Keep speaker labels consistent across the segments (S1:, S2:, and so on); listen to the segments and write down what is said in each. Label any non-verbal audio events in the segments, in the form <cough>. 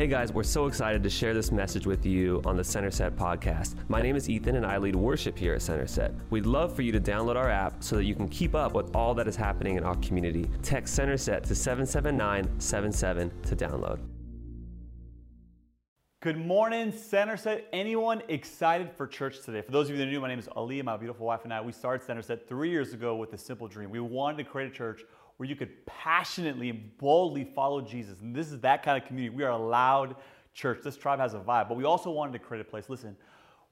S1: Hey guys, we're so excited to share this message with you on the Center Set podcast. My name is Ethan and I lead worship here at Center Set. We'd love for you to download our app so that you can keep up with all that is happening in our community. Text Center Set to 77977 to download.
S2: Good morning, Center Set. Anyone excited for church today? For those of you that are new, my name is Ali, my beautiful wife and I. We started Center Set three years ago with a simple dream. We wanted to create a church where you could passionately and boldly follow Jesus. And this is that kind of community. We are a loud church. This tribe has a vibe, but we also wanted to create a place, listen,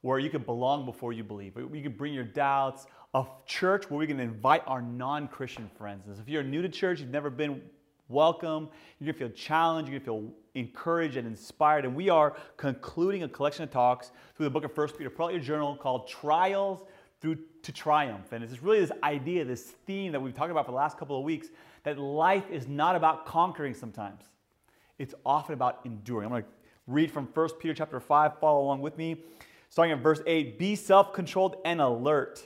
S2: where you can belong before you believe. You can bring your doubts, a church where we can invite our non Christian friends. And if you're new to church, you've never been welcome, you're gonna feel challenged, you're gonna feel encouraged and inspired. And we are concluding a collection of talks through the book of First Peter. Pull out your journal called Trials through to triumph. And it's really this idea, this theme that we've talked about for the last couple of weeks that life is not about conquering sometimes. It's often about enduring. I'm going to read from 1 Peter chapter 5. Follow along with me. Starting at verse 8 Be self controlled and alert.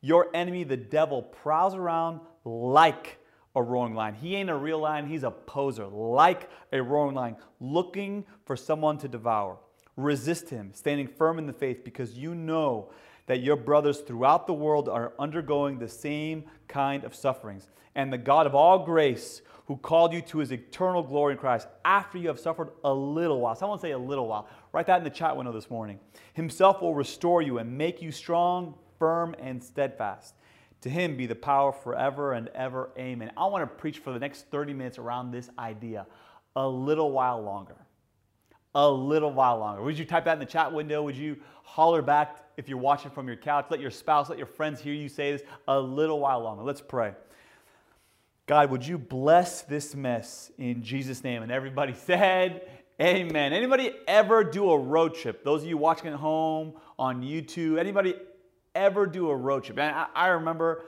S2: Your enemy, the devil, prowls around like a roaring lion. He ain't a real lion, he's a poser, like a roaring lion, looking for someone to devour. Resist him, standing firm in the faith, because you know that your brothers throughout the world are undergoing the same kind of sufferings. And the God of all grace, who called you to his eternal glory in Christ after you have suffered a little while. Someone say a little while. Write that in the chat window this morning. Himself will restore you and make you strong, firm, and steadfast. To him be the power forever and ever. Amen. I want to preach for the next 30 minutes around this idea a little while longer. A little while longer. Would you type that in the chat window? Would you holler back if you're watching from your couch. Let your spouse, let your friends hear you say this a little while longer. Let's pray. God, would you bless this mess in Jesus' name? And everybody <laughs> said, Amen. Anybody ever do a road trip? Those of you watching at home on YouTube, anybody ever do a road trip? And I, I remember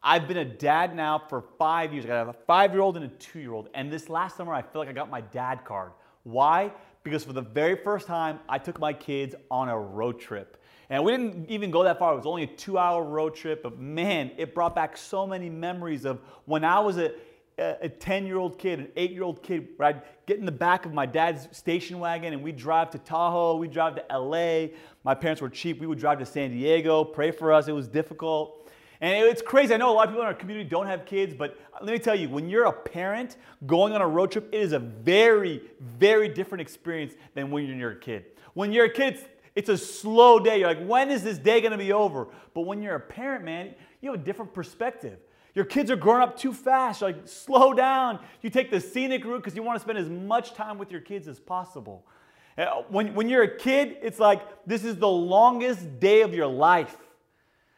S2: I've been a dad now for five years. I have a five year old and a two year old. And this last summer, I feel like I got my dad card. Why? Because for the very first time, I took my kids on a road trip. And we didn't even go that far. It was only a two hour road trip, but man, it brought back so many memories of when I was a, a 10 year old kid, an eight year old kid, I'd get in the back of my dad's station wagon and we'd drive to Tahoe, we'd drive to LA. My parents were cheap. We would drive to San Diego, pray for us. It was difficult. And it's crazy. I know a lot of people in our community don't have kids, but let me tell you, when you're a parent going on a road trip, it is a very, very different experience than when you're a kid. When you're a kid, it's a slow day. You're like, when is this day going to be over? But when you're a parent, man, you have a different perspective. Your kids are growing up too fast. You're like, slow down. You take the scenic route because you want to spend as much time with your kids as possible. Uh, when, when you're a kid, it's like this is the longest day of your life.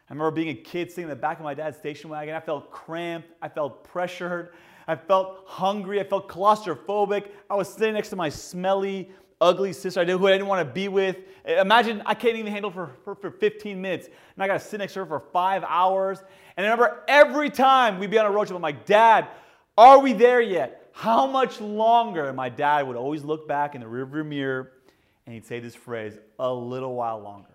S2: I remember being a kid sitting in the back of my dad's station wagon. I felt cramped. I felt pressured. I felt hungry. I felt claustrophobic. I was sitting next to my smelly, ugly sister I did, who I didn't want to be with. Imagine I can't even handle for, for, for 15 minutes. And I got to sit next to her for five hours. And I remember every time we'd be on a road trip, I'm like, Dad, are we there yet? How much longer? And my dad would always look back in the rearview mirror and he'd say this phrase, a little while longer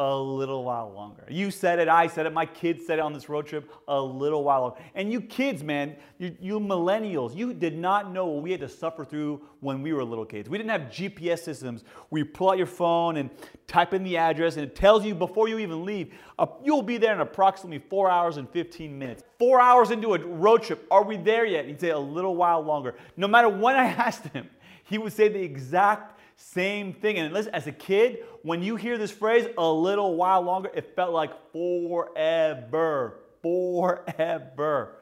S2: a little while longer. You said it, I said it, my kids said it on this road trip a little while longer. And you kids, man, you, you, millennials, you did not know what we had to suffer through when we were little kids. We didn't have GPS systems where you pull out your phone and type in the address and it tells you before you even leave, uh, you'll be there in approximately four hours and 15 minutes. Four hours into a road trip, are we there yet? He'd say a little while longer. No matter when I <laughs> asked him, he would say the exact same thing. And listen, as a kid, when you hear this phrase, a little while longer, it felt like forever, forever.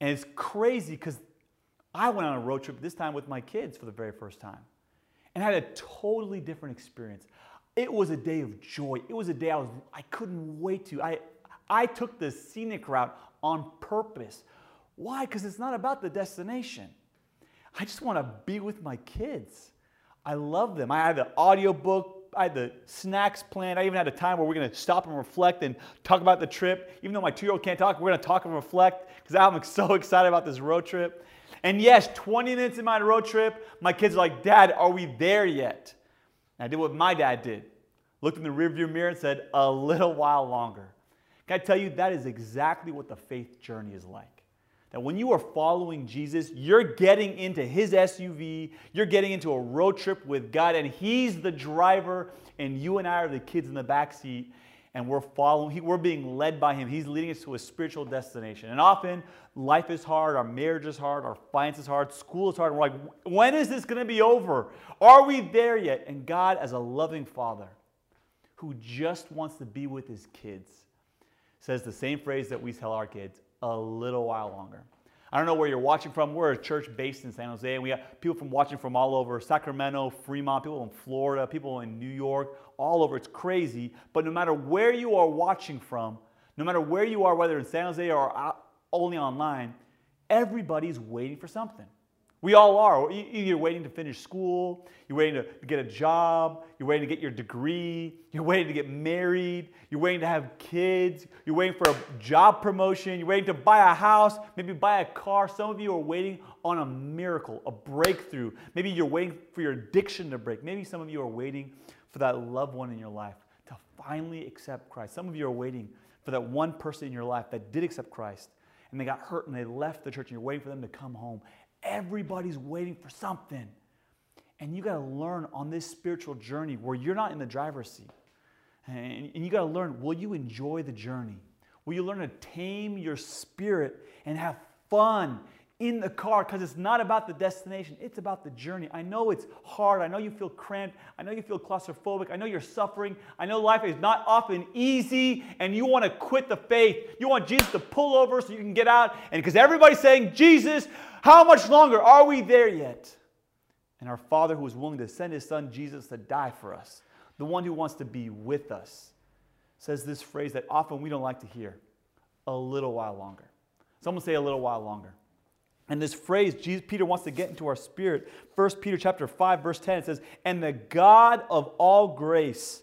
S2: And it's crazy because I went on a road trip this time with my kids for the very first time and I had a totally different experience. It was a day of joy. It was a day I was I couldn't wait to. I I took the scenic route on purpose. Why? Because it's not about the destination. I just want to be with my kids. I love them. I had the audiobook, I had the snacks planned. I even had a time where we're going to stop and reflect and talk about the trip. Even though my two year old can't talk, we're going to talk and reflect because I'm <laughs> so excited about this road trip. And yes, 20 minutes in my road trip, my kids are like, Dad, are we there yet? And I did what my dad did looked in the rearview mirror and said, A little while longer. Can I tell you, that is exactly what the faith journey is like. That when you are following Jesus, you're getting into his SUV, you're getting into a road trip with God, and he's the driver, and you and I are the kids in the back seat, and we're following, we're being led by him. He's leading us to a spiritual destination. And often, life is hard, our marriage is hard, our finances is hard, school is hard. We're like, when is this to be over? Are we there yet? And God, as a loving father who just wants to be with his kids, says the same phrase that we tell our kids a little while longer. I don't know where you're watching from. We're a church based in San Jose, and we have people from watching from all over Sacramento, Fremont, people in Florida, people in New York, all over. It's crazy. But no matter where you are watching from, no matter where you are, whether in San Jose or only online, everybody's waiting for something. We all are. You're waiting to finish school, you're waiting to get a job, you're waiting to get your degree, you're waiting to get married, you're waiting to have kids, you're waiting for a job promotion, you're waiting to buy a house, maybe buy a car. Some of you are waiting on a miracle, a breakthrough. Maybe you're waiting for your addiction to break. Maybe some of you are waiting for that loved one in your life to finally accept Christ. Some of you are waiting for that one person in your life that did accept Christ and they got hurt and they left the church and you're waiting for them to come home. Everybody's waiting for something. And you got to learn on this spiritual journey where you're not in the driver's seat. And, and you got to learn will you enjoy the journey? Will you learn to tame your spirit and have fun in the car because it's not about the destination, it's about the journey. I know it's hard. I know you feel cramped. I know you feel claustrophobic. I know you're suffering. I know life is not often easy and you want to quit the faith. You want Jesus to pull over so you can get out. And because everybody's saying, Jesus, how much longer? Are we there yet? And our Father, who is willing to send his Son Jesus to die for us, the one who wants to be with us, says this phrase that often we don't like to hear a little while longer. Someone say a little while longer. And this phrase, Jesus, Peter wants to get into our spirit. 1 Peter chapter 5, verse 10, it says, And the God of all grace,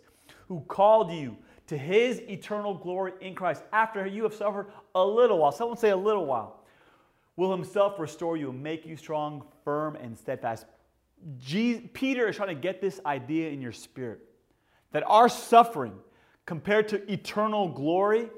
S2: who called you to his eternal glory in Christ, after you have suffered a little while, someone say a little while, will himself restore you and make you strong, firm, and steadfast. Jesus, Peter is trying to get this idea in your spirit that our suffering compared to eternal glory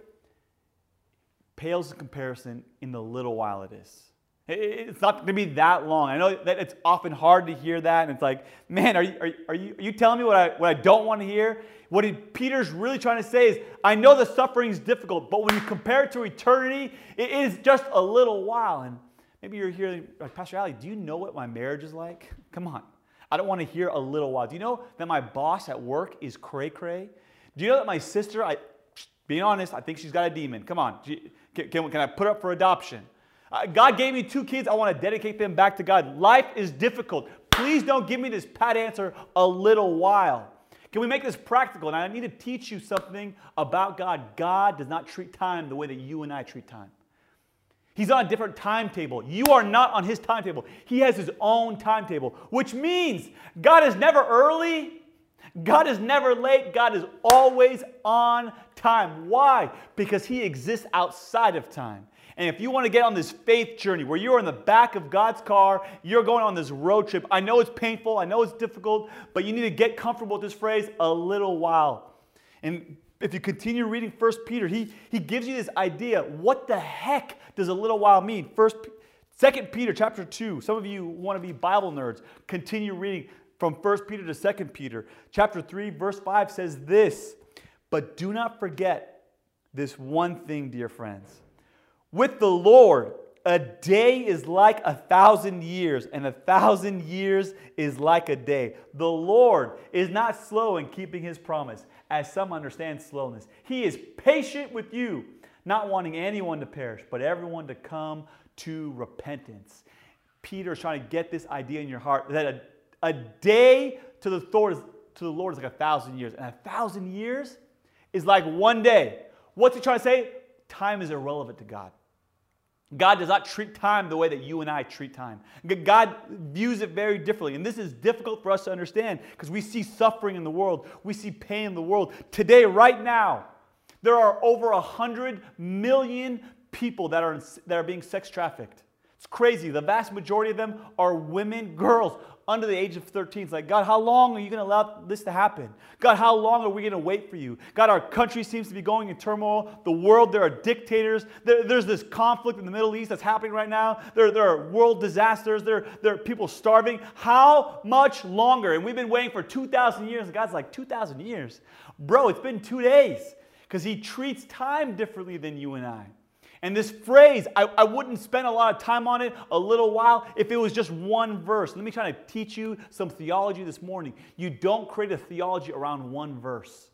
S2: pales in comparison in the little while it is. It's not going to be that long. I know that it's often hard to hear that, and it's like, man, are you, are, are you, are you telling me what I, what I don't want to hear? What he, Peter's really trying to say is, I know the suffering is difficult, but when you compare it to eternity, it is just a little while. And maybe you're here, like, Pastor Ali, do you know what my marriage is like? Come on. I don't want to hear a little while. Do you know that my boss at work is cray cray? Do you know that my sister, I, being honest, I think she's got a demon. Come on. Can, can, can I put up for adoption? Uh, God gave me two kids. I want to dedicate them back to God. Life is difficult. Please don't give me this pat answer a little while. Can we make this practical? And I need to teach you something about God. God does not treat time the way that you and I treat time. He's on a different timetable. You are not on his timetable. He has his own timetable, which means God is never early. God is never late. God is always on time. Why? Because he exists outside of time. And if you want to get on this faith journey where you're in the back of God's car, you're going on this road trip. I know it's painful, I know it's difficult, but you need to get comfortable with this phrase a little while. And if you continue reading First Peter, he, he gives you this idea. What the heck does a little while mean? First, Second Peter chapter 2. Some of you want to be Bible nerds. Continue reading from First Peter to Second Peter. Chapter 3, verse 5 says this, but do not forget this one thing, dear friends with the Lord, a day is like a thousand years, and a thousand years is like a day. The Lord is not slow in keeping his promise, as some understand slowness. He is patient with you, not wanting anyone to perish, but everyone to come to repentance. Peter is trying to get this idea in your heart that a, a day to the, Lord is, to the Lord is like a thousand years, and a thousand years is like one day. What's he trying to say? Time is irrelevant to God. God does not treat time the way that you and I treat time. God views it very differently. And this is difficult for us to understand because we see suffering in the world, we see pain in the world. Today, right now, there are over 100 million people that are, that are being sex trafficked. It's crazy. The vast majority of them are women, girls. Under the age of 13. It's like, God, how long are you going to allow this to happen? God, how long are we going to wait for you? God, our country seems to be going in turmoil. The world, there are dictators. There, there's this conflict in the Middle East that's happening right now. There, there are world disasters. There, there are people starving. How much longer? And we've been waiting for 2,000 years. And God's like, 2,000 years? Bro, it's been two days because He treats time differently than you and I. And this phrase, I, I wouldn't spend a lot of time on it, a little while, if it was just one verse. Let me try to teach you some theology this morning. You don't create a theology around one verse.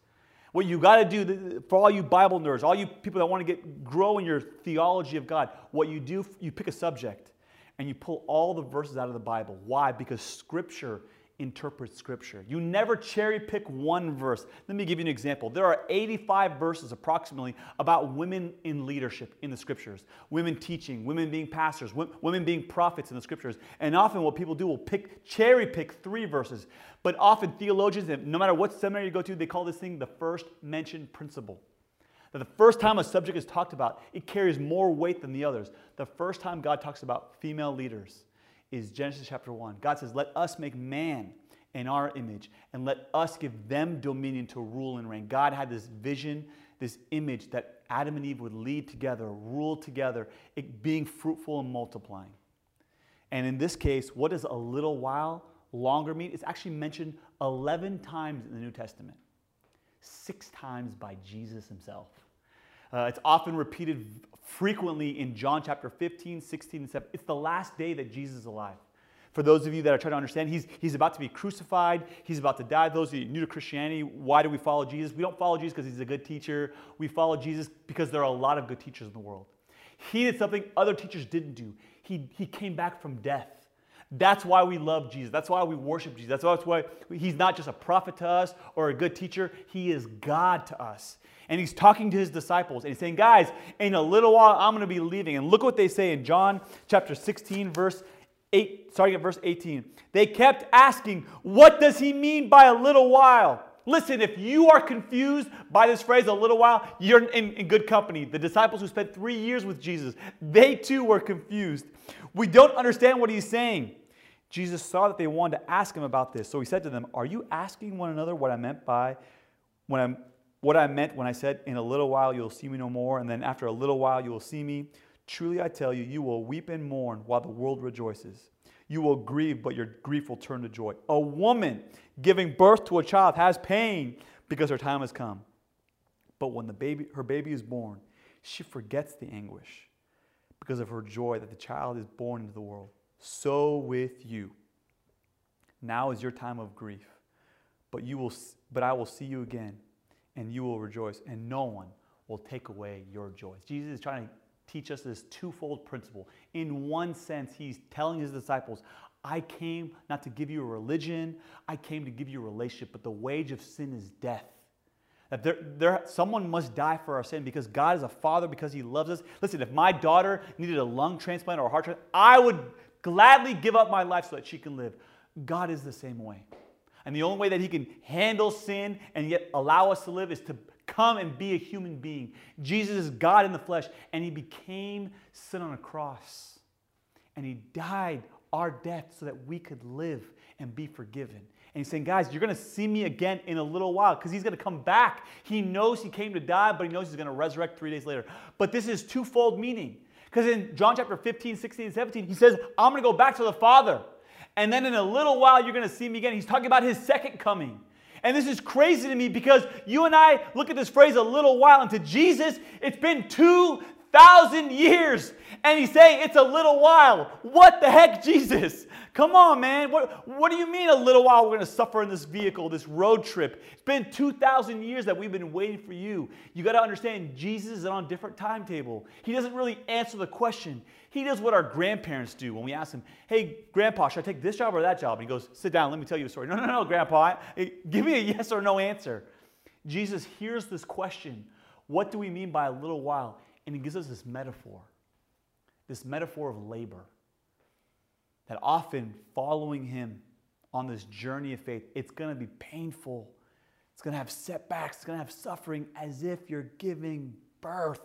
S2: What you got to do for all you Bible nerds, all you people that want to get grow in your theology of God, what you do, you pick a subject and you pull all the verses out of the Bible. Why? Because Scripture interpret Scripture. You never cherry pick one verse. Let me give you an example. There are 85 verses approximately about women in leadership in the Scriptures, women teaching, women being pastors, women being prophets in the Scriptures. And often what people do will pick cherry pick three verses. But often theologians, no matter what seminary you go to, they call this thing the first mentioned principle. That the first time a subject is talked about, it carries more weight than the others. The first time God talks about female leaders, is Genesis chapter 1. God says, Let us make man in our image and let us give them dominion to rule and reign. God had this vision, this image that Adam and Eve would lead together, rule together, being fruitful and multiplying. And in this case, what does a little while longer mean? It's actually mentioned 11 times in the New Testament, six times by Jesus himself. Uh, it's often repeated frequently in John chapter 15, 16, and 17. It's the last day that Jesus is alive. For those of you that are trying to understand, he's, he's about to be crucified. He's about to die. Those of you new to Christianity, why do we follow Jesus? We don't follow Jesus because he's a good teacher. We follow Jesus because there are a lot of good teachers in the world. He did something other teachers didn't do. He, he came back from death. That's why we love Jesus. That's why we worship Jesus. That's why he's not just a prophet to us or a good teacher. He is God to us. And he's talking to his disciples and he's saying, Guys, in a little while I'm going to be leaving. And look what they say in John chapter 16, verse 8, starting at verse 18. They kept asking, What does he mean by a little while? Listen, if you are confused by this phrase, a little while, you're in, in, good company. The disciples who spent three years with Jesus, they too were confused. We don't understand what he's saying. Jesus saw that they wanted to ask him about this. So he said to them, Are you asking one another what I meant by when I'm what I meant when I said, In a little while you'll see me no more, and then after a little while you will see me. Truly I tell you, you will weep and mourn while the world rejoices. You will grieve, but your grief will turn to joy. A woman giving birth to a child has pain because her time has come. But when the baby, her baby is born, she forgets the anguish because of her joy that the child is born into the world. So with you. Now is your time of grief, but you will but I will see you again and you will rejoice, and no one will take away your joy. Jesus is trying to teach us this twofold principle. In one sense, he's telling his disciples, I came not to give you a religion, I came to give you a relationship, but the wage of sin is death. That there, there, someone must die for our sin because God is a father, because he loves us. Listen, if my daughter needed a lung transplant or a heart transplant, I would gladly give up my life so that she can live. God is the same way. And the only way that He can handle sin and yet allow us to live is to come and be a human being. Jesus is God in the flesh, and He became sin on a cross. And He died our death so that we could live and be forgiven. And he's saying, guys, you're going to see me again in a little while because he's going to come back. He knows he came to die, but he knows he's going to resurrect three days later. But this is twofold meaning. Because in John chapter 15, 16, and 17, he says, I'm going to go back to the Father. And then in a little while, you're going to see me again. He's talking about his second coming. And this is crazy to me because you and I look at this phrase a little while, and to Jesus, it's been 2,000 years. And he's saying it's a little while. What the heck, Jesus? Come on, man. What, what do you mean a little while we're going to suffer in this vehicle, this road trip? It's been 2,000 years that we've been waiting for you. You got to understand, Jesus is on a different timetable. He doesn't really answer the question. He does what our grandparents do when we ask him, Hey, grandpa, should I take this job or that job? And he goes, Sit down, let me tell you a story. No, no, no, grandpa. Eh, give me a yes or no answer. Jesus hears this question What do we mean by a little while? And he gives us this metaphor, this metaphor of labor that often following Him on this journey of faith, it's going to be painful. It's going to have setbacks. It's going to have suffering as if you're giving birth.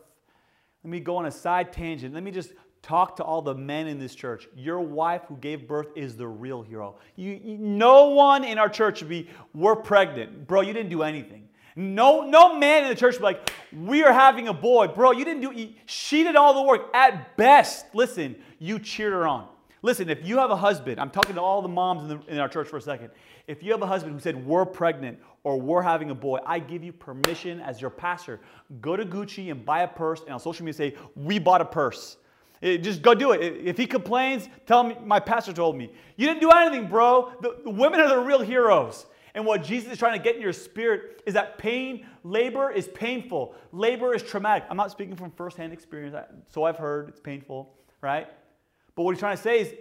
S2: Let me go on a side tangent. Let me just talk to all the men in this church. Your wife who gave birth is the real hero. You, you, no one in our church would be, we're pregnant. Bro, you didn't do anything. No, no man in the church would be like, we are having a boy. Bro, you didn't do, she did all the work. At best, listen, you cheered her on. Listen, if you have a husband, I'm talking to all the moms in, the, in, our church for a second. If you have a husband who said, We're pregnant or we're having a boy, I give you permission as your pastor. Go to Gucci and buy a purse and on social media say, We bought a purse. It, just go do it. If he complains, tell him my pastor told me. You didn't do anything, bro. The, the women are the real heroes. And what Jesus is trying to get in your spirit is that pain, labor is painful. Labor is traumatic. I'm not speaking from firsthand experience, so I've heard it's painful, right? But what he's trying to say is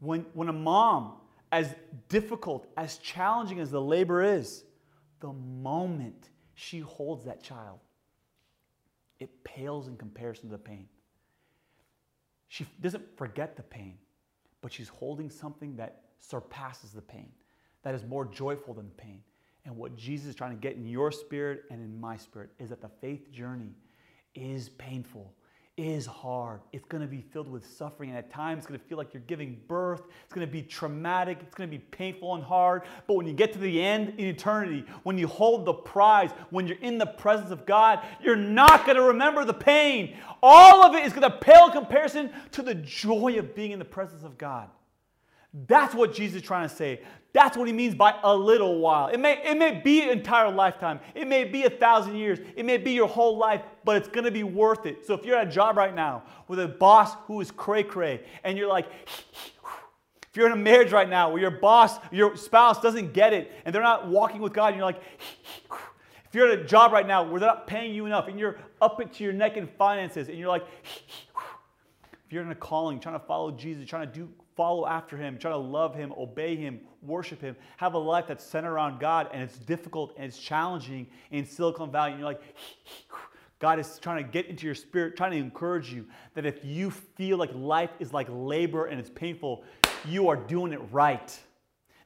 S2: when, when a mom, as difficult, as challenging as the labor is, the moment she holds that child, it pales in comparison to the pain. She doesn't forget the pain, but she's holding something that surpasses the pain, that is more joyful than the pain. And what Jesus is trying to get in your spirit and in my spirit is that the faith journey is painful is hard. It's going to be filled with suffering, and at times it's going to feel like you're giving birth. It's going to be traumatic. It's going to be painful and hard. But when you get to the end in eternity, when you hold the prize, when you're in the presence of God, you're not going to remember the pain. All of it is going to pale comparison to the joy of being in the presence of God. That's what Jesus is trying to say. That's what he means by a little while. It may, it may be an entire lifetime. It may be a thousand years. It may be your whole life, but it's going to be worth it. So if you're at a job right now with a boss who is cray cray and you're like, <sighs> if you're in a marriage right now where your boss, your spouse doesn't get it and they're not walking with God and you're like, <sighs> if you're at a job right now where they're not paying you enough and you're up to your neck in finances and you're like, <sighs> if you're in a calling, trying to follow Jesus, trying to do follow after him, try to love him, obey him, worship him, have a life that's centered around God and it's difficult and it's challenging in Silicon Valley. And you're like, <sighs> God is trying to get into your spirit, trying to encourage you that if you feel like life is like labor and it's painful, you are doing it right.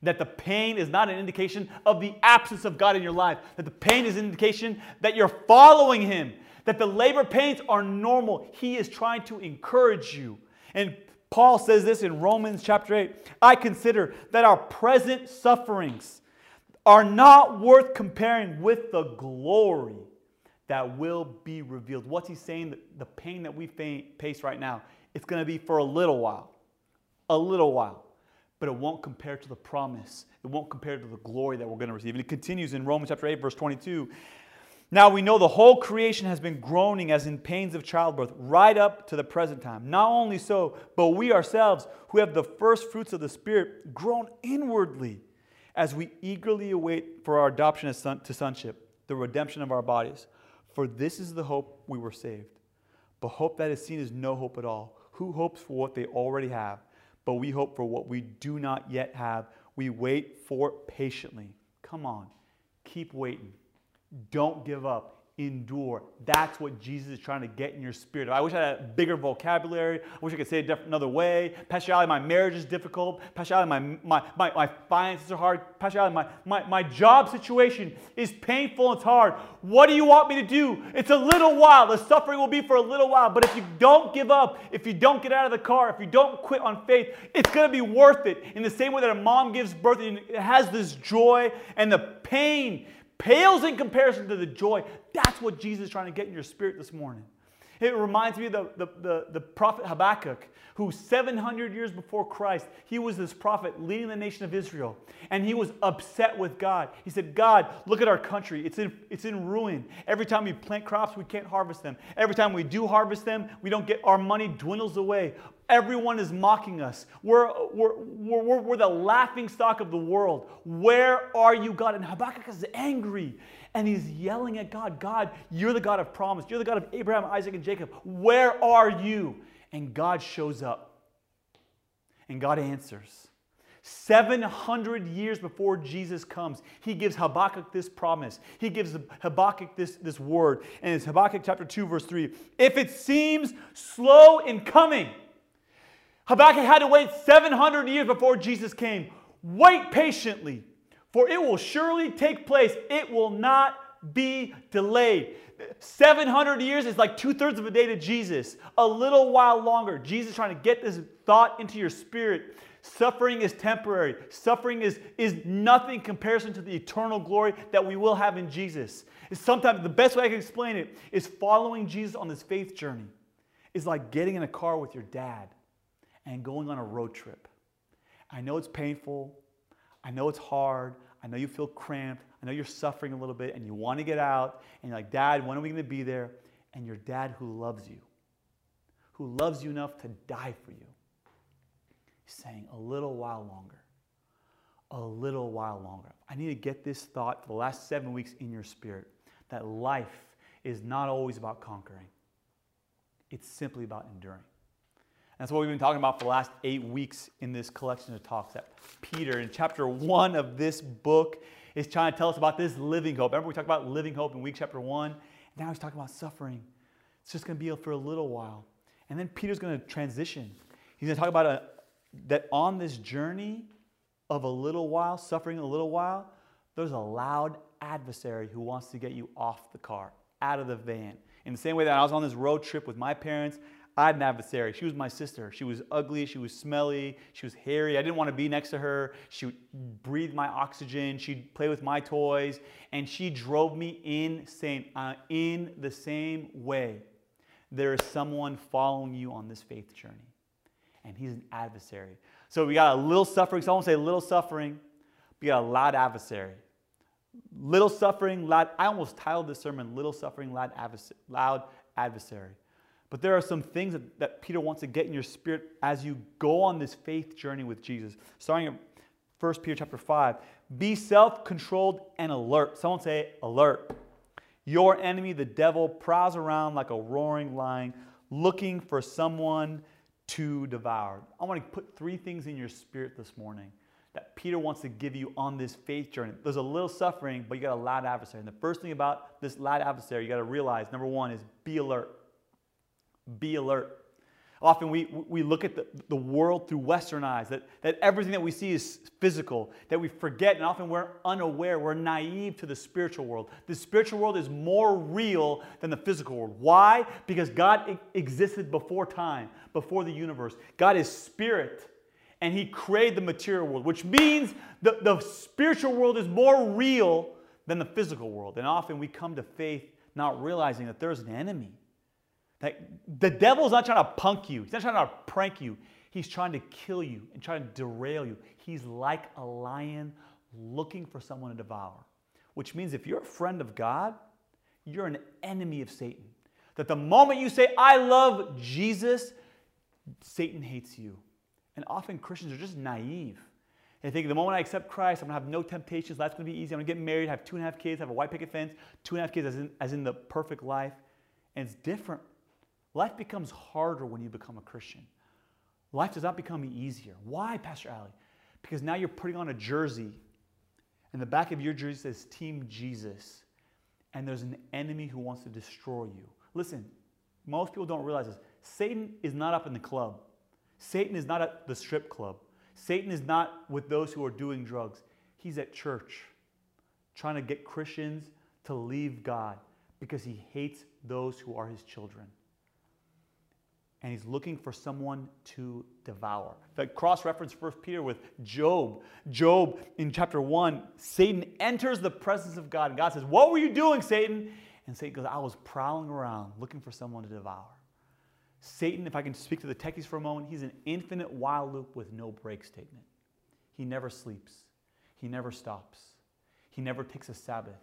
S2: That the pain is not an indication of the absence of God in your life, that the pain is an indication that you're following Him, that the labor pains are normal. He is trying to encourage you. And Paul says this in Romans chapter 8 I consider that our present sufferings are not worth comparing with the glory that will be revealed. What's he saying? The pain that we face right now, it's going to be for a little while. A little while. But it won't compare to the promise. It won't compare to the glory that we're going to receive. And it continues in Romans chapter 8, verse 22. Now we know the whole creation has been groaning as in pains of childbirth right up to the present time. Not only so, but we ourselves, who have the first fruits of the Spirit, groan inwardly as we eagerly await for our adoption to sonship, the redemption of our bodies. For this is the hope we were saved. But hope that is seen is no hope at all. Who hopes for what they already have? But we hope for what we do not yet have. We wait for it patiently. Come on, keep waiting. Don't give up. Endure. That's what Jesus is trying to get in your spirit. I wish I had a bigger vocabulary. I wish I could say it another way. Pastor Ali, my marriage is difficult. Pastor Ali, my, my, my, my finances are hard. Pastor Ali, my, my, my job situation is painful. It's hard. What do you want me to do? It's a little while. The suffering will be for a little while. But if you don't give up, if you don't get out of the car, if you don't quit on faith, it's going to be worth it. In the same way that a mom gives birth and it has this joy and the pain pales in comparison to the joy. That's what Jesus is trying to get in your spirit this morning. It reminds me of the, the, the, the, prophet Habakkuk, who 700 years before Christ, he was this prophet leading the nation of Israel. And he was upset with God. He said, God, look at our country. It's in, it's in ruin. Every time we plant crops, we can't harvest them. Every time we do harvest them, we don't get our money dwindles away. Everyone is mocking us. We're, we're, we're, we're, the laughing stock of the world. Where are you, God? And Habakkuk is angry and he's yelling at God God, you're the God of promise. You're the God of Abraham, Isaac, and Jacob. Where are you? And God shows up and God answers. 700 years before Jesus comes, he gives Habakkuk this promise. He gives Habakkuk this, this word. And it's Habakkuk chapter 2, verse 3. If it seems slow in coming, Habakkuk had to wait 700 years before Jesus came. Wait patiently, for it will surely take place. It will not be delayed. 700 years is like two thirds of a day to Jesus. A little while longer. Jesus trying to get this thought into your spirit. Suffering is temporary. Suffering is, is nothing comparison to the eternal glory that we will have in Jesus. It's sometimes the best way I can explain it is following Jesus on this faith journey is like getting in a car with your dad and going on a road trip. I know it's painful. I know it's hard. I know you feel cramped. I know you're suffering a little bit and you want to get out. And you're like, Dad, when are we going to be there? And your dad who loves you, who loves you enough to die for you, he's saying, a little while longer. A little while longer. I need to get this thought for the last seven weeks in your spirit that life is not always about conquering, it's simply about enduring. That's what we've been talking about for the last eight weeks in this collection of talks. That Peter, in chapter one of this book, is trying to tell us about this living hope. Remember, we talked about living hope in week chapter one? Now he's talking about suffering. It's just going to be for a little while. And then Peter's going to transition. He's going to talk about a, that on this journey of a little while, suffering a little while, there's a loud adversary who wants to get you off the car, out of the van. In the same way that I was on this road trip with my parents, I had an adversary. She was my sister. She was ugly. She was smelly. She was hairy. I didn't want to be next to her. She would breathe my oxygen. She'd play with my toys. And she drove me insane. Uh, in the same way, there is someone following you on this faith journey. And he's an adversary. So we got a little suffering. Someone say little suffering. We got a loud adversary. Little suffering, loud. I almost titled this sermon, Little Suffering, Loud Adversary. But there are some things that, that Peter wants to get in your spirit as you go on this faith journey with Jesus. Starting at 1 Peter chapter 5. Be self-controlled and alert. Someone say alert. Your enemy, the devil, prowls around like a roaring lion, looking for someone to devour. I want to put three things in your spirit this morning that Peter wants to give you on this faith journey. There's a little suffering, but you got a loud adversary. And the first thing about this loud adversary you got to realize number one is be alert. Be alert. Often we, we look at the, the world through Western eyes, that, that everything that we see is physical, that we forget, and often we're unaware, we're naive to the spiritual world. The spiritual world is more real than the physical world. Why? Because God existed before time, before the universe. God is spirit, and He created the material world, which means the, the spiritual world is more real than the physical world. And often we come to faith not realizing that there's an enemy like the devil's not trying to punk you. He's not trying to prank you. He's trying to kill you and trying to derail you. He's like a lion looking for someone to devour. Which means if you're a friend of God, you're an enemy of Satan. That the moment you say, I love Jesus, Satan hates you. And often Christians are just naive. They think the moment I accept Christ, I'm gonna have no temptations, life's gonna be easy, I'm gonna get married, have two and a half kids, have a white picket fence, two and a half kids as in, as in the perfect life. And it's different Life becomes harder when you become a Christian. Life does not become easier. Why, Pastor Ali? Because now you're putting on a jersey, and the back of your jersey says Team Jesus, and there's an enemy who wants to destroy you. Listen, most people don't realize this. Satan is not up in the club. Satan is not at the strip club. Satan is not with those who are doing drugs. He's at church trying to get Christians to leave God because he hates those who are his children and he's looking for someone to devour. That cross reference First Peter with Job. Job in chapter 1, Satan enters the presence of God, and God says, What were you doing, Satan? And Satan goes, I was prowling around looking for someone to devour. Satan, if I can speak to the techies for a moment, he's an infinite while loop with no break statement. He never sleeps, he never stops, he never takes a Sabbath.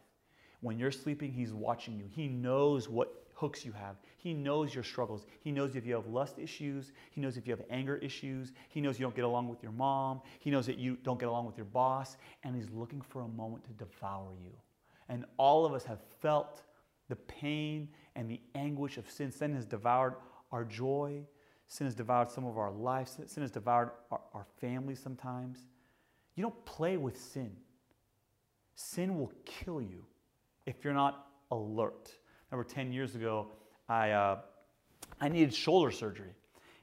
S2: When you're sleeping, he's watching you. He knows what hooks you have. He knows your struggles. He knows if you have lust issues. He knows if you have anger issues. He knows you don't get along with your mom. He knows that you don't get along with your boss. And He's looking for a moment to devour you. And all of us have felt the pain and the anguish of sin. Sin has devoured our joy. Sin has devoured some of our lives. Sin has devoured our, our families sometimes. You don't play with sin. Sin will kill you if you're not alert remember 10 years ago, I, uh, I needed shoulder surgery.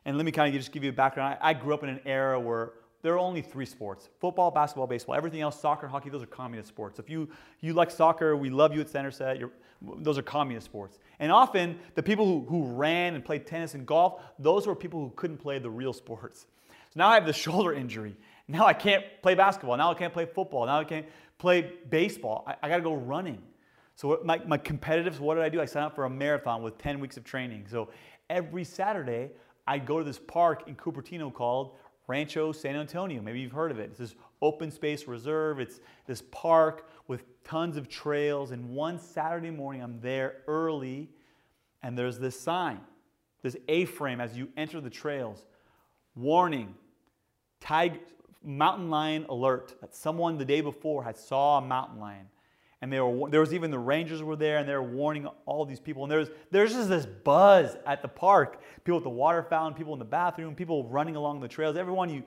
S2: And let me kind of just give you a background. I, I grew up in an era where there are only three sports football, basketball, baseball. Everything else, soccer, hockey, those are communist sports. If you, you like soccer, we love you at Center Set. Those are communist sports. And often, the people who, who ran and played tennis and golf, those were people who couldn't play the real sports. So now I have the <laughs> shoulder injury. Now I can't play basketball. Now I can't play football. Now I can't play baseball. I, I got to go running. So my, my competitives, what did I do? I signed up for a marathon with 10 weeks of training. So every Saturday, I go to this park in Cupertino called Rancho San Antonio. Maybe you've heard of it. It's this open space reserve. It's this park with tons of trails. And one Saturday morning, I'm there early, and there's this sign, this A-frame as you enter the trails. Warning, tiger, mountain lion alert. That someone the day before had saw a mountain lion. And they were, there was even the rangers were there and they were warning all these people. And there's, there's just this buzz at the park. People at the water fountain, people in the bathroom, people running along the trails. Everyone, you,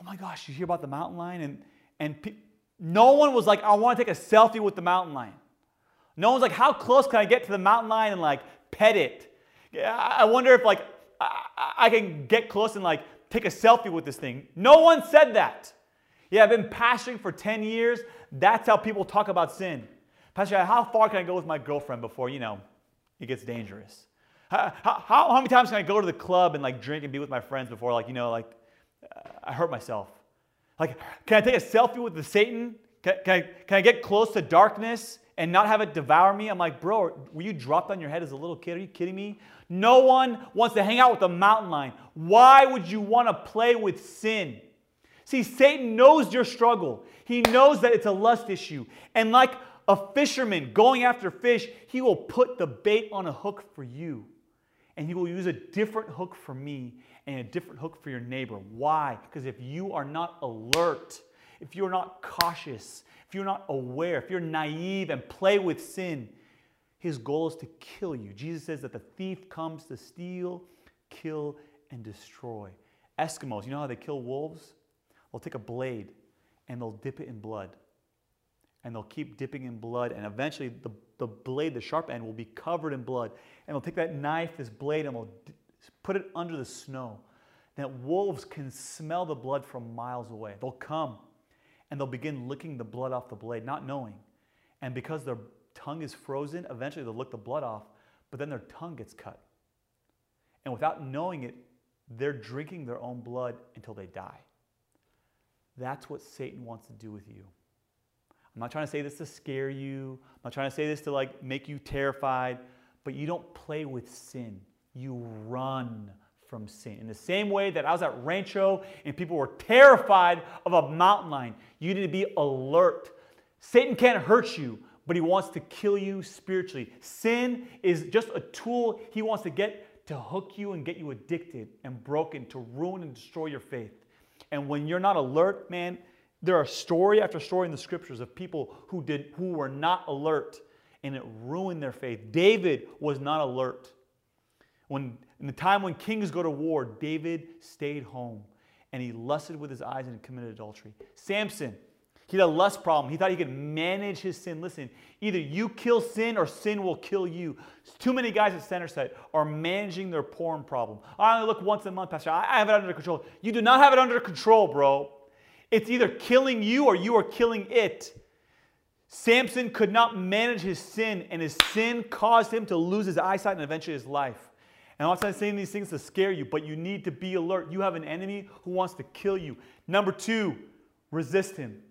S2: oh my gosh, you hear about the mountain lion? And, and pe- no one was like, I want to take a selfie with the mountain lion. No one's like, how close can I get to the mountain lion and like pet it? I wonder if like I, I can get close and like take a selfie with this thing. No one said that. Yeah, I've been pastoring for 10 years. That's how people talk about sin. Pastor, how far can I go with my girlfriend before, you know, it gets dangerous? How, how, how many times can I go to the club and like drink and be with my friends before, like, you know, like uh, I hurt myself? Like, can I take a selfie with the Satan? Can, can, I, can I get close to darkness and not have it devour me? I'm like, bro, were you dropped on your head as a little kid? Are you kidding me? No one wants to hang out with a mountain lion. Why would you want to play with sin? See, Satan knows your struggle. He knows that it's a lust issue. And like a fisherman going after fish, he will put the bait on a hook for you. And he will use a different hook for me and a different hook for your neighbor. Why? Because if you are not alert, if you're not cautious, if you're not aware, if you're naive and play with sin, his goal is to kill you. Jesus says that the thief comes to steal, kill, and destroy. Eskimos, you know how they kill wolves? They'll take a blade and they'll dip it in blood. And they'll keep dipping in blood, and eventually the, the blade, the sharp end, will be covered in blood. And they'll take that knife, this blade, and they'll put it under the snow. That wolves can smell the blood from miles away. They'll come and they'll begin licking the blood off the blade, not knowing. And because their tongue is frozen, eventually they'll lick the blood off, but then their tongue gets cut. And without knowing it, they're drinking their own blood until they die. That's what Satan wants to do with you. I'm not trying to say this to scare you. I'm not trying to say this to like make you terrified, but you don't play with sin. You run from sin. In the same way that I was at Rancho and people were terrified of a mountain lion, you need to be alert. Satan can't hurt you, but he wants to kill you spiritually. Sin is just a tool he wants to get to hook you and get you addicted and broken, to ruin and destroy your faith. And when you're not alert, man, there are story after story in the scriptures of people who did who were not alert and it ruined their faith. David was not alert. When in the time when kings go to war, David stayed home and he lusted with his eyes and committed adultery. Samson, he had a lust problem. He thought he could manage his sin. Listen, either you kill sin or sin will kill you. Too many guys at Center Set are managing their porn problem. I only look once a month, Pastor. I have it under control. You do not have it under control, bro. It's either killing you or you are killing it. Samson could not manage his sin, and his sin caused him to lose his eyesight and eventually his life. And I'm not saying these things to scare you, but you need to be alert. You have an enemy who wants to kill you. Number two, resist him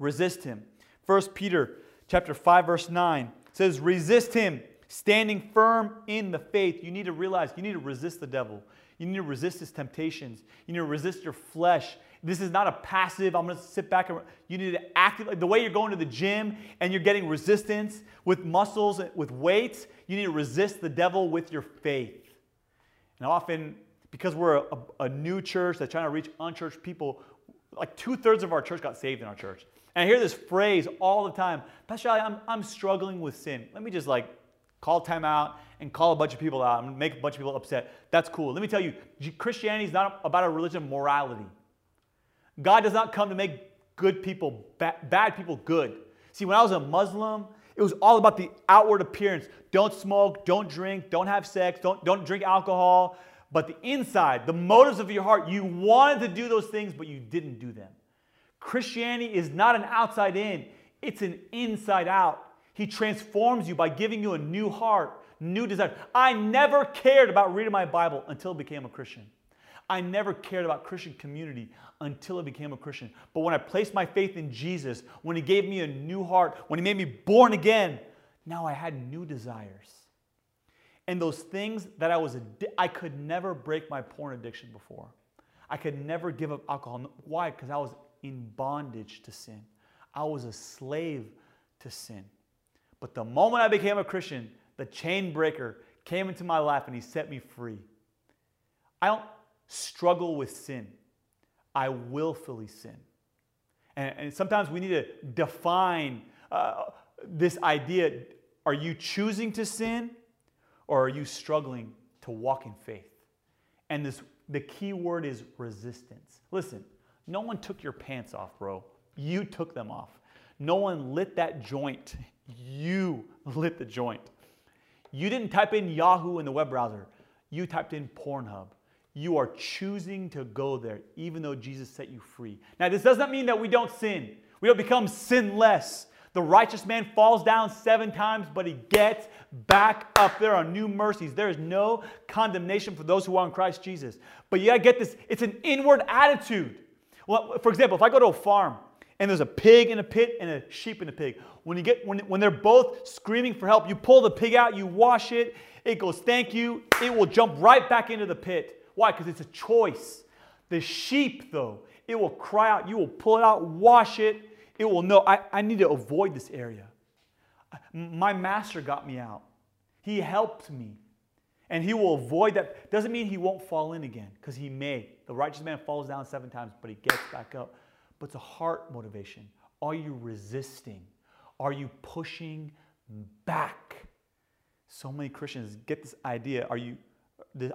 S2: resist him. 1 Peter chapter 5 verse 9 says resist him standing firm in the faith. You need to realize you need to resist the devil. You need to resist his temptations. You need to resist your flesh. This is not a passive, I'm to sit back and you need to actively, the way you're going to the gym and you're getting resistance with muscles, with weights, you need to resist the devil with your faith. And often, because we're a, a new church that's trying to reach unchurched people, like two thirds of our church got saved in our church. And I hear this phrase all the time Pastor Ali, I'm, I'm struggling with sin. Let me just like call time out and call a bunch of people out and make a bunch of people upset. That's cool. Let me tell you, Christianity is not about a religion of morality. God does not come to make good people, bad people good. See, when I was a Muslim, it was all about the outward appearance. Don't smoke, don't drink, don't have sex, don't, don't drink alcohol. But the inside, the motives of your heart, you wanted to do those things, but you didn't do them. Christianity is not an outside in, it's an inside out. He transforms you by giving you a new heart, new desire. I never cared about reading my Bible until I became a Christian. I never cared about Christian community until I became a Christian. But when I placed my faith in Jesus, when He gave me a new heart, when He made me born again, now I had new desires. And those things that I was, I could never break my porn addiction before. I could never give up alcohol. Why? Because I was in bondage to sin. I was a slave to sin. But the moment I became a Christian, the chain breaker came into my life and he set me free. I don't struggle with sin, I willfully sin. And, and sometimes we need to define uh, this idea are you choosing to sin or are you struggling to walk in faith? And this, the key word is resistance. Listen, no one took your pants off, bro. You took them off. No one lit that joint. You lit the joint. You didn't type in Yahoo in the web browser. You typed in Pornhub. You are choosing to go there, even though Jesus set you free. Now, this does not mean that we don't sin. We don't become sinless. The righteous man falls down seven times, but he gets back up. There are new mercies. There is no condemnation for those who are in Christ Jesus. But you gotta get this it's an inward attitude. Well, for example, if I go to a farm and there's a pig in a pit and a sheep in a pig, when you get when, when they're both screaming for help, you pull the pig out, you wash it, it goes, thank you, it will jump right back into the pit. Why? Because it's a choice. The sheep, though, it will cry out, you will pull it out, wash it, it will know, I, I need to avoid this area. Uh, my master got me out. He helped me. And he will avoid that. Doesn't mean he won't fall in again, because he may. The righteous man falls down seven times, but he gets back up. But it's a heart motivation. Are you resisting? Are you pushing back? So many Christians get this idea. Are you,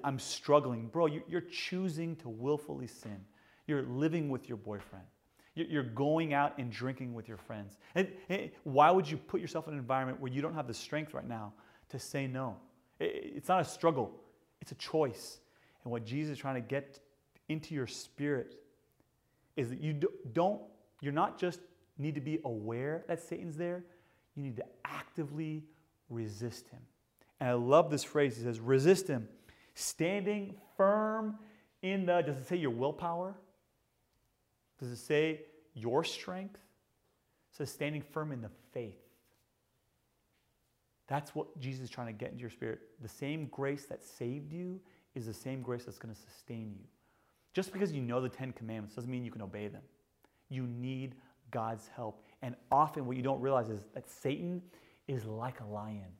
S2: I'm struggling. Bro, you're choosing to willfully sin. You're living with your boyfriend. You're going out and drinking with your friends. And why would you put yourself in an environment where you don't have the strength right now to say no? It's not a struggle, it's a choice. And what Jesus is trying to get into your spirit is that you don't, you're not just need to be aware that Satan's there, you need to actively resist him. And I love this phrase. He says, resist him, standing firm in the, does it say your willpower? Does it say your strength? It says standing firm in the faith. That's what Jesus is trying to get into your spirit. The same grace that saved you is the same grace that's going to sustain you. Just because you know the Ten Commandments doesn't mean you can obey them. You need God's help. And often what you don't realize is that Satan is like a lion.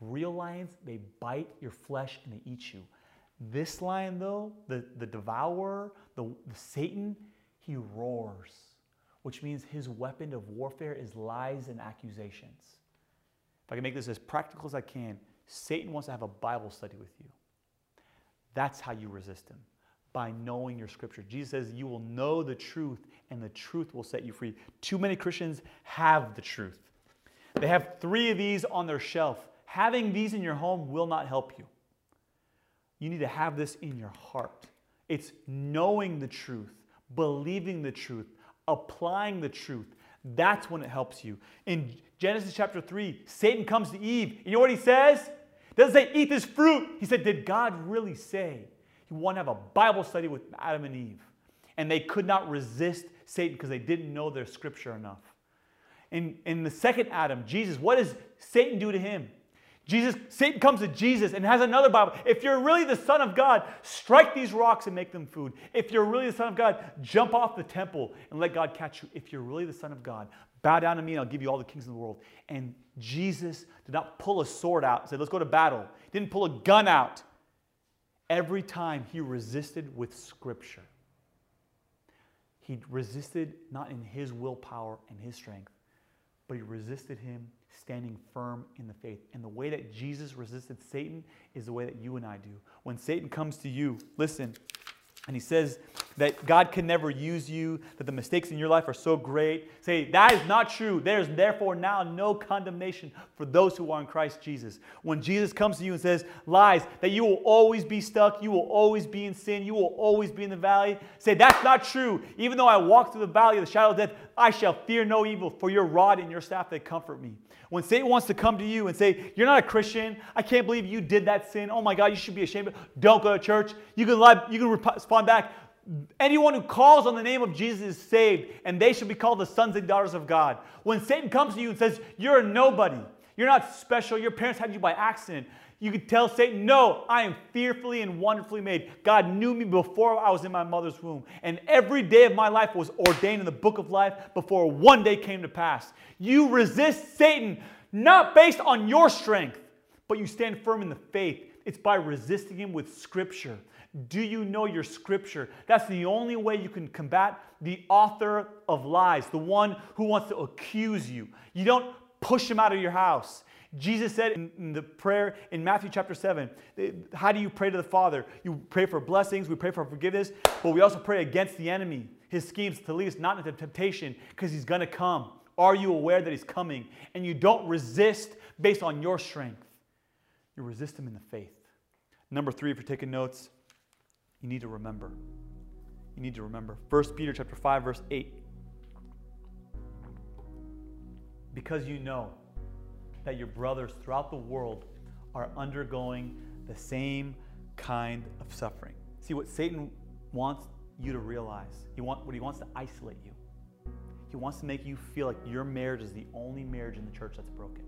S2: Real lions, they bite your flesh and they eat you. This lion, though, the, the devourer, the, the Satan, he roars, which means his weapon of warfare is lies and accusations. If I can make this as practical as I can, Satan wants to have a Bible study with you. That's how you resist him, by knowing your scripture. Jesus says, You will know the truth, and the truth will set you free. Too many Christians have the truth. They have three of these on their shelf. Having these in your home will not help you. You need to have this in your heart. It's knowing the truth, believing the truth, applying the truth. That's when it helps you. In Genesis chapter 3, Satan comes to Eve. You know what he says? He doesn't say, eat this fruit. He said, Did God really say he wanted to have a Bible study with Adam and Eve? And they could not resist Satan because they didn't know their scripture enough. In, in the second Adam, Jesus, what does Satan do to him? Jesus, Satan comes to Jesus and has another Bible. If you're really the Son of God, strike these rocks and make them food. If you're really the Son of God, jump off the temple and let God catch you. If you're really the Son of God, bow down to me and I'll give you all the kings in the world. And Jesus did not pull a sword out and say, let's go to battle. He didn't pull a gun out. Every time he resisted with Scripture. He resisted not in his willpower and his strength, but he resisted him standing firm in the faith. And the way that Jesus resisted Satan is the way that you and I do. When Satan comes to you, listen, and he says that God can never use you, that the mistakes in your life are so great. Say, that is not true. There's therefore now no condemnation for those who are in Christ Jesus. When Jesus comes to you and says, lies, that you will always be stuck, you will always be in sin, you will always be in the valley, say, that's not true. Even though I walk through the valley of the shadow of death, I shall fear no evil, for your rod and your staff, they comfort me. When Satan wants to come to you and say, You're not a Christian, I can't believe you did that sin. Oh my God, you should be ashamed. Don't go to church. You can, lie, you can respond back, Anyone who calls on the name of Jesus is saved, and they shall be called the sons and daughters of God. When Satan comes to you and says, You're a nobody, you're not special, your parents had you by accident, you could tell Satan, No, I am fearfully and wonderfully made. God knew me before I was in my mother's womb, and every day of my life was ordained in the book of life before one day came to pass. You resist Satan not based on your strength, but you stand firm in the faith. It's by resisting him with scripture. Do you know your scripture? That's the only way you can combat the author of lies, the one who wants to accuse you. You don't push him out of your house. Jesus said in, the prayer in Matthew chapter 7, eh, how do you pray to the Father? You pray for blessings, we pray for forgiveness, but we also pray against the enemy, his schemes to lead us not into temptation because he's going to come. Are you aware that he's coming? And you don't resist based on your strength. You resist him in the faith. Number three, if you're taking notes, you need to remember. You need to remember. 1 Peter chapter 5, verse 8. Because you know that your brothers throughout the world are undergoing the same kind of suffering. See what Satan wants you to realize. He want, what he wants to isolate you. He wants to make you feel like your marriage is the only marriage in the church that's broken.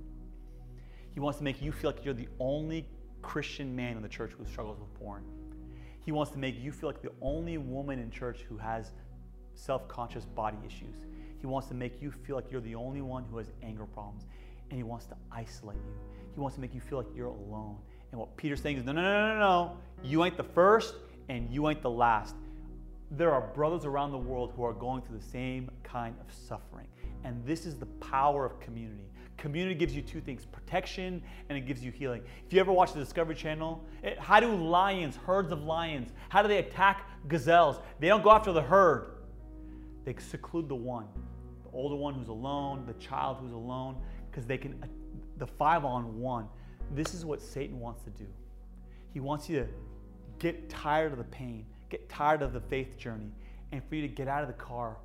S2: He wants to make you feel like you're the only Christian man in the church who struggles with porn. He wants to make you feel like the only woman in church who has self conscious body issues. He wants to make you feel like you're the only one who has anger problems. And he wants to isolate you. He wants to make you feel like you're alone. And what Peter's saying is no, no, no, no, no. You ain't the first and you ain't the last. There are brothers around the world who are going through the same kind of suffering. And this is the power of community. Community gives you two things protection and it gives you healing. If you ever watch the Discovery Channel, it, how do lions, herds of lions, how do they attack gazelles? They don't go after the herd, they seclude the one, the older one who's alone, the child who's alone, because they can, the five on one. This is what Satan wants to do. He wants you to get tired of the pain, get tired of the faith journey, and for you to get out of the car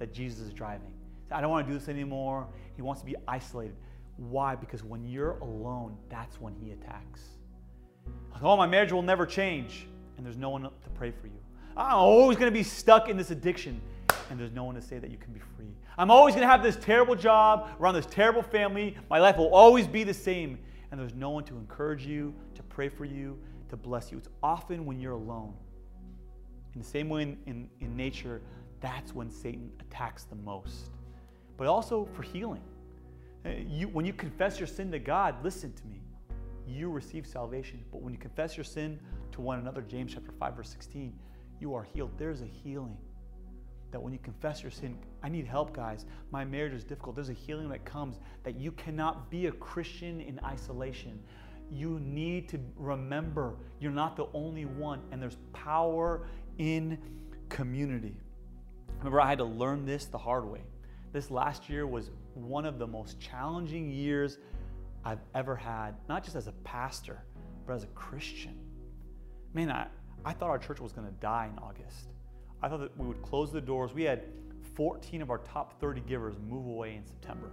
S2: that Jesus is driving I don't want to do this anymore. He wants to be isolated. Why? Because when you're alone, that's when he attacks. Like, oh, my marriage will never change, and there's no one to pray for you. I'm always going to be stuck in this addiction, and there's no one to say that you can be free. I'm always going to have this terrible job, around this terrible family. My life will always be the same, and there's no one to encourage you, to pray for you, to bless you. It's often when you're alone. In the same way in, in, in nature, that's when Satan attacks the most but also for healing. You, when you confess your sin to God, listen to me, you receive salvation. But when you confess your sin to one another, James chapter 5, verse 16, you are healed. There's a healing. That when you confess your sin, I need help, guys. My marriage is difficult. There's a healing that comes that you cannot be a Christian in isolation. You need to remember you're not the only one, and there's power in community. Remember, I had to learn this the hard way. This last year was one of the most challenging years I've ever had, not just as a pastor, but as a Christian. Man, I, I thought our church was going to die in August. I thought that we would close the doors. We had 14 of our top 30 givers move away in September.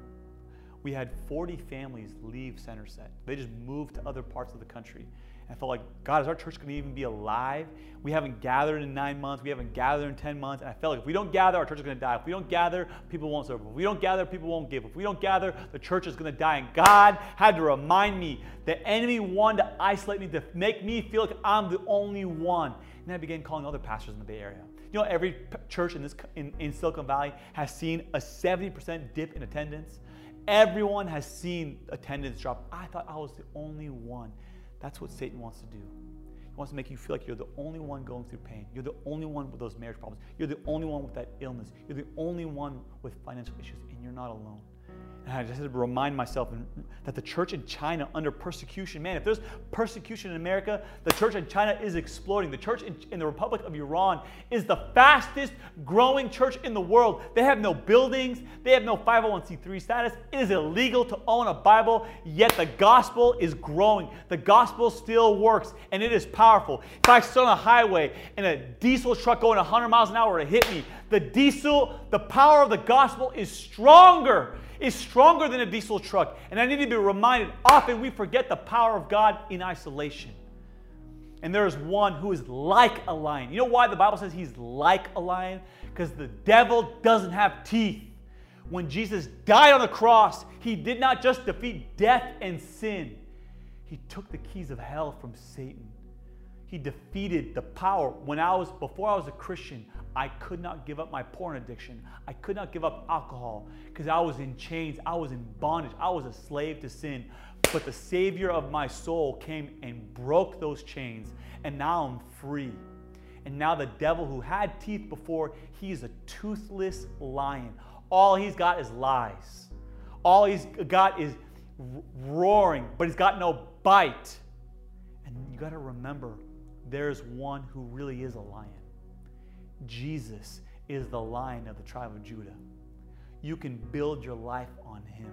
S2: We had 40 families leave Centerset. They just moved to other parts of the country. I felt like, God, is our church going to even be alive? We haven't gathered in nine months. We haven't gathered in 10 months. And I felt like if we don't gather, our church is going to die. If we don't gather, people won't serve. If we don't gather, people won't give. If we don't gather, the church is going to die. And God had to remind me the enemy wanted to isolate me, to make me feel like I'm the only one. And I began calling other pastors in the Bay Area. You know, every church in, this, in, in Silicon Valley has seen a 70% dip in attendance. Everyone has seen attendance drop. I thought I was the only one. That's what Satan wants to do. He wants to make you feel like you're the only one going through pain. You're the only one with those marriage problems. You're the only one with that illness. You're the only one with financial issues, and you're not alone. And I just had to remind myself that the church in China under persecution, man, if there's persecution in America, the church in China is exploding. The church in, in, the Republic of Iran is the fastest growing church in the world. They have no buildings, they have no 501c3 status. It is illegal to own a Bible, yet the gospel is growing. The gospel still works and it is powerful. If I stood on a highway and a diesel truck going 100 miles an hour to hit me, the diesel, the power of the gospel is stronger is stronger than a diesel truck. And I need to be reminded often we forget the power of God in isolation. And there is one who is like a lion. You know why the Bible says he's like a lion? Because the devil doesn't have teeth. When Jesus died on the cross, he did not just defeat death and sin, he took the keys of hell from Satan. He defeated the power. When I was, before I was a Christian, I could not give up my porn addiction. I could not give up alcohol because I was in chains. I was in bondage. I was a slave to sin. But the Savior of my soul came and broke those chains, and now I'm free. And now the devil who had teeth before, he's a toothless lion. All he's got is lies. All he's got is roaring, but he's got no bite. And you got to remember, there's one who really is a lion. Jesus is the lion of the tribe of Judah. You can build your life on him.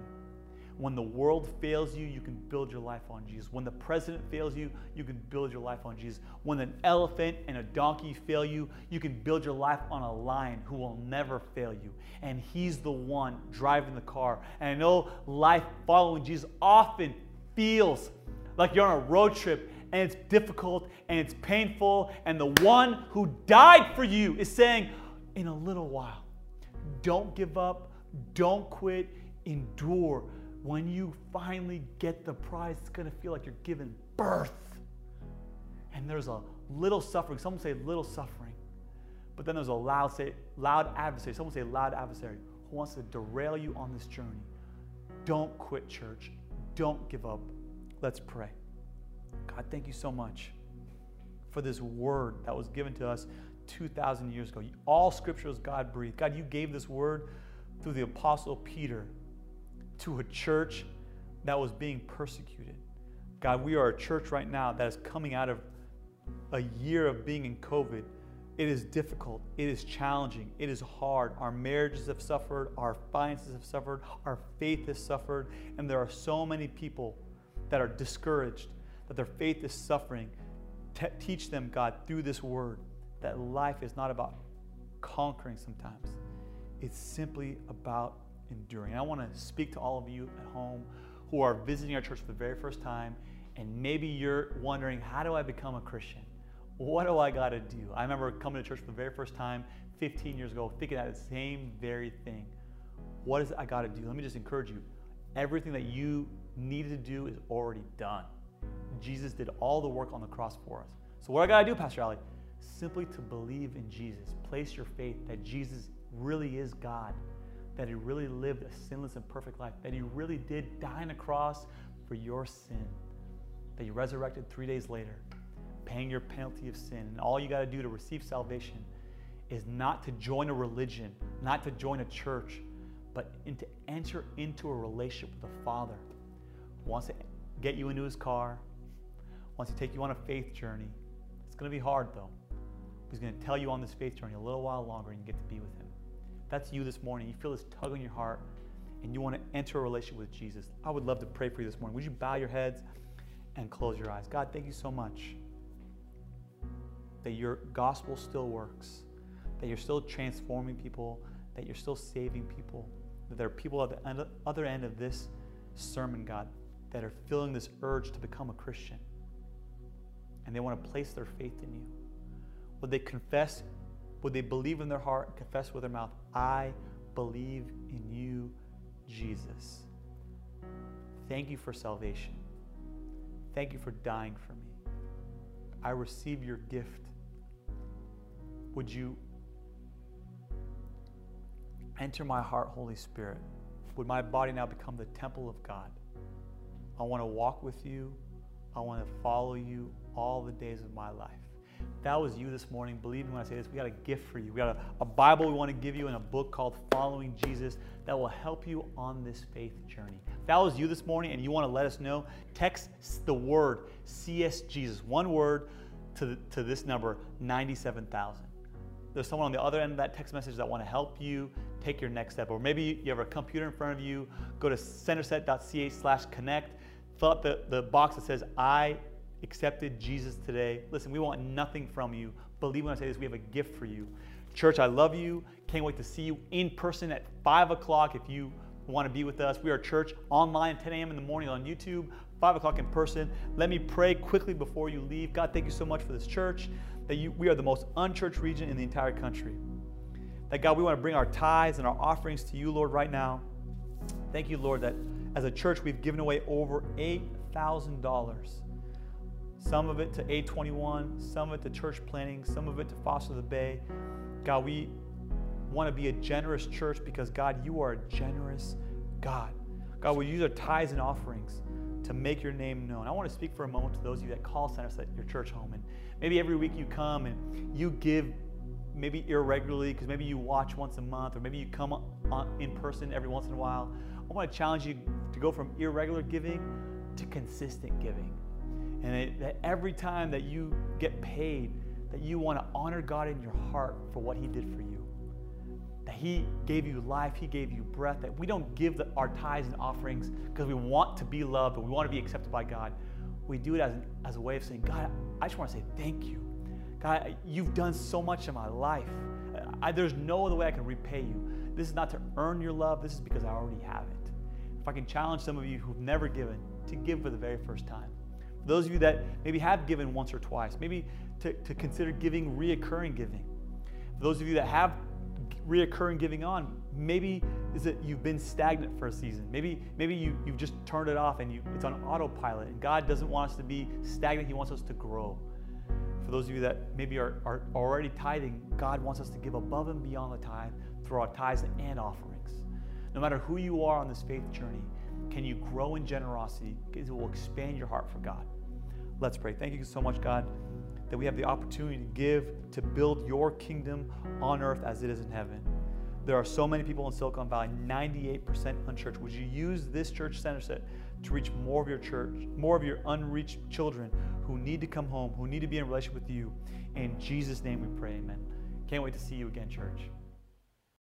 S2: When the world fails you, you can build your life on Jesus. When the president fails you, you can build your life on Jesus. When an elephant and a donkey fail you, you can build your life on a lion who will never fail you. And he's the one driving the car. And I know life following Jesus often feels like you're on a road trip and it's difficult and it's painful. And the one who died for you is saying, in a little while, don't give up, don't quit, endure. When you finally get the prize, it's to feel like you're giving birth. And there's a little suffering. Some say little suffering. But then there's a loud, say, loud adversary. Someone say loud adversary who wants to derail you on this journey. Don't quit, church. Don't give up. Let's pray. God, thank you so much for this word that was given to us 2,000 years ago. All scripture is God breathed. God, you gave this word through the Apostle Peter to a church that was being persecuted. God, we are a church right now that is coming out of a year of being in COVID. It is difficult. It is challenging. It is hard. Our marriages have suffered. Our finances have suffered. Our faith has suffered. And there are so many people that are discouraged that their faith is suffering. Te- teach them, God, through this word, that life is not about conquering sometimes, it's simply about enduring. And I want to speak to all of you at home who are visiting our church for the very first time, and maybe you're wondering, how do I become a Christian? What do I got to do? I remember coming to church for the very first time 15 years ago, thinking that the same very thing. What is it I got to do? Let me just encourage you. Everything that you needed to do is already done. Jesus did all the work on the cross for us. So, what I got to do, Pastor Ali? Simply to believe in Jesus. Place your faith that Jesus really is God, that He really lived a sinless and perfect life, that He really did die on a cross for your sin, that He resurrected three days later, paying your penalty of sin. And all you got to do to receive salvation is not to join a religion, not to join a church, but in, to enter into a relationship with the Father who wants to get you into His car, wants to take you on a faith journey. It's going to be hard though. He's going to tell you on this faith journey a little while longer and you get to be with him. If that's you this morning. You feel this tug on your heart and you want to enter a relationship with Jesus. I would love to pray for you this morning. Would you bow your heads and close your eyes? God, thank you so much that your gospel still works, that you're still transforming people, that you're still saving people, that there are people at the other end of this sermon, God, that are feeling this urge to become a Christian and they want to place their faith in you? Would they confess? Would they believe in their heart and confess with their mouth, I believe in you, Jesus? Thank you for salvation. Thank you for dying for me. I receive your gift. Would you enter my heart, Holy Spirit? Would my body now become the temple of God? I want to walk with you. I want to follow you all the days of my life. If that was you this morning, believe me when I say this, we got a gift for you. We got a, a Bible we want to give you and a book called Following Jesus that will help you on this faith journey. If that was you this morning and you want to let us know, text the word CS Jesus, one word, to, to this number, 97,000 there's someone on the other end of that text message that want to help you take your next step. Or maybe you have a computer in front of you, go to centerset.ca slash connect, fill out the, the box that says, I accepted Jesus today. Listen, we want nothing from you. Believe when I say this, we have a gift for you. Church, I love you. Can't wait to see you in person at 5 o'clock if you want to be with us. We are church online 10 a.m. in the morning on YouTube, 5 o'clock in person. Let me pray quickly before you leave. God, thank you so much for this church that you, we are the most unchurched region in the entire country. That God, we want to bring our tithes and our offerings to you, Lord, right now. Thank you, Lord, that as a church we've given away over $8,000. Some of it to A21, some of it to church planning, some of it to Foster the Bay. God, we want to be a generous church because, God, you are a generous God. God, we use our tithes and offerings to make your name known. I want to speak for a moment to those of you that call Center at your church home and Maybe every week you come and you give maybe irregularly because maybe you watch once a month or maybe you come in person every once in a while. I want to challenge you to go from irregular giving to consistent giving. And it, that every time that you get paid, that you want to honor God in your heart for what He did for you. That He gave you life, He gave you breath, that we don't give the, our tithes and offerings because we want to be loved or we want to be accepted by God we do it as, as a way of saying, God, I just want to say thank you. God, you've done so much in my life. I, there's no other way I can repay you. This is not to earn your love, this is because I already have it. If I can challenge some of you who've never given to give for the very first time. Those of you that maybe have given once or twice, maybe to, to consider giving reoccurring giving. For those of you that have reoccurring giving on, maybe is that you've been stagnant for a season. Maybe, maybe you, you've just turned it off and you, it's on autopilot. And God doesn't want us to be stagnant, He wants us to grow. For those of you that maybe are, are already tithing, God wants us to give above and beyond the tithe through our tithes and offerings. No matter who you are on this faith journey, can you grow in generosity? Because it will expand your heart for God. Let's pray. Thank you so much, God, that we have the opportunity to give to build your kingdom on earth as it is in heaven. There are so many people in Silicon Valley, 98% unchurched. Would you use this church Centerset to reach more of your church, more of your unreached children who need to come home, who need to be in relationship with you? In Jesus' name we pray, amen. Can't wait to see you again, church.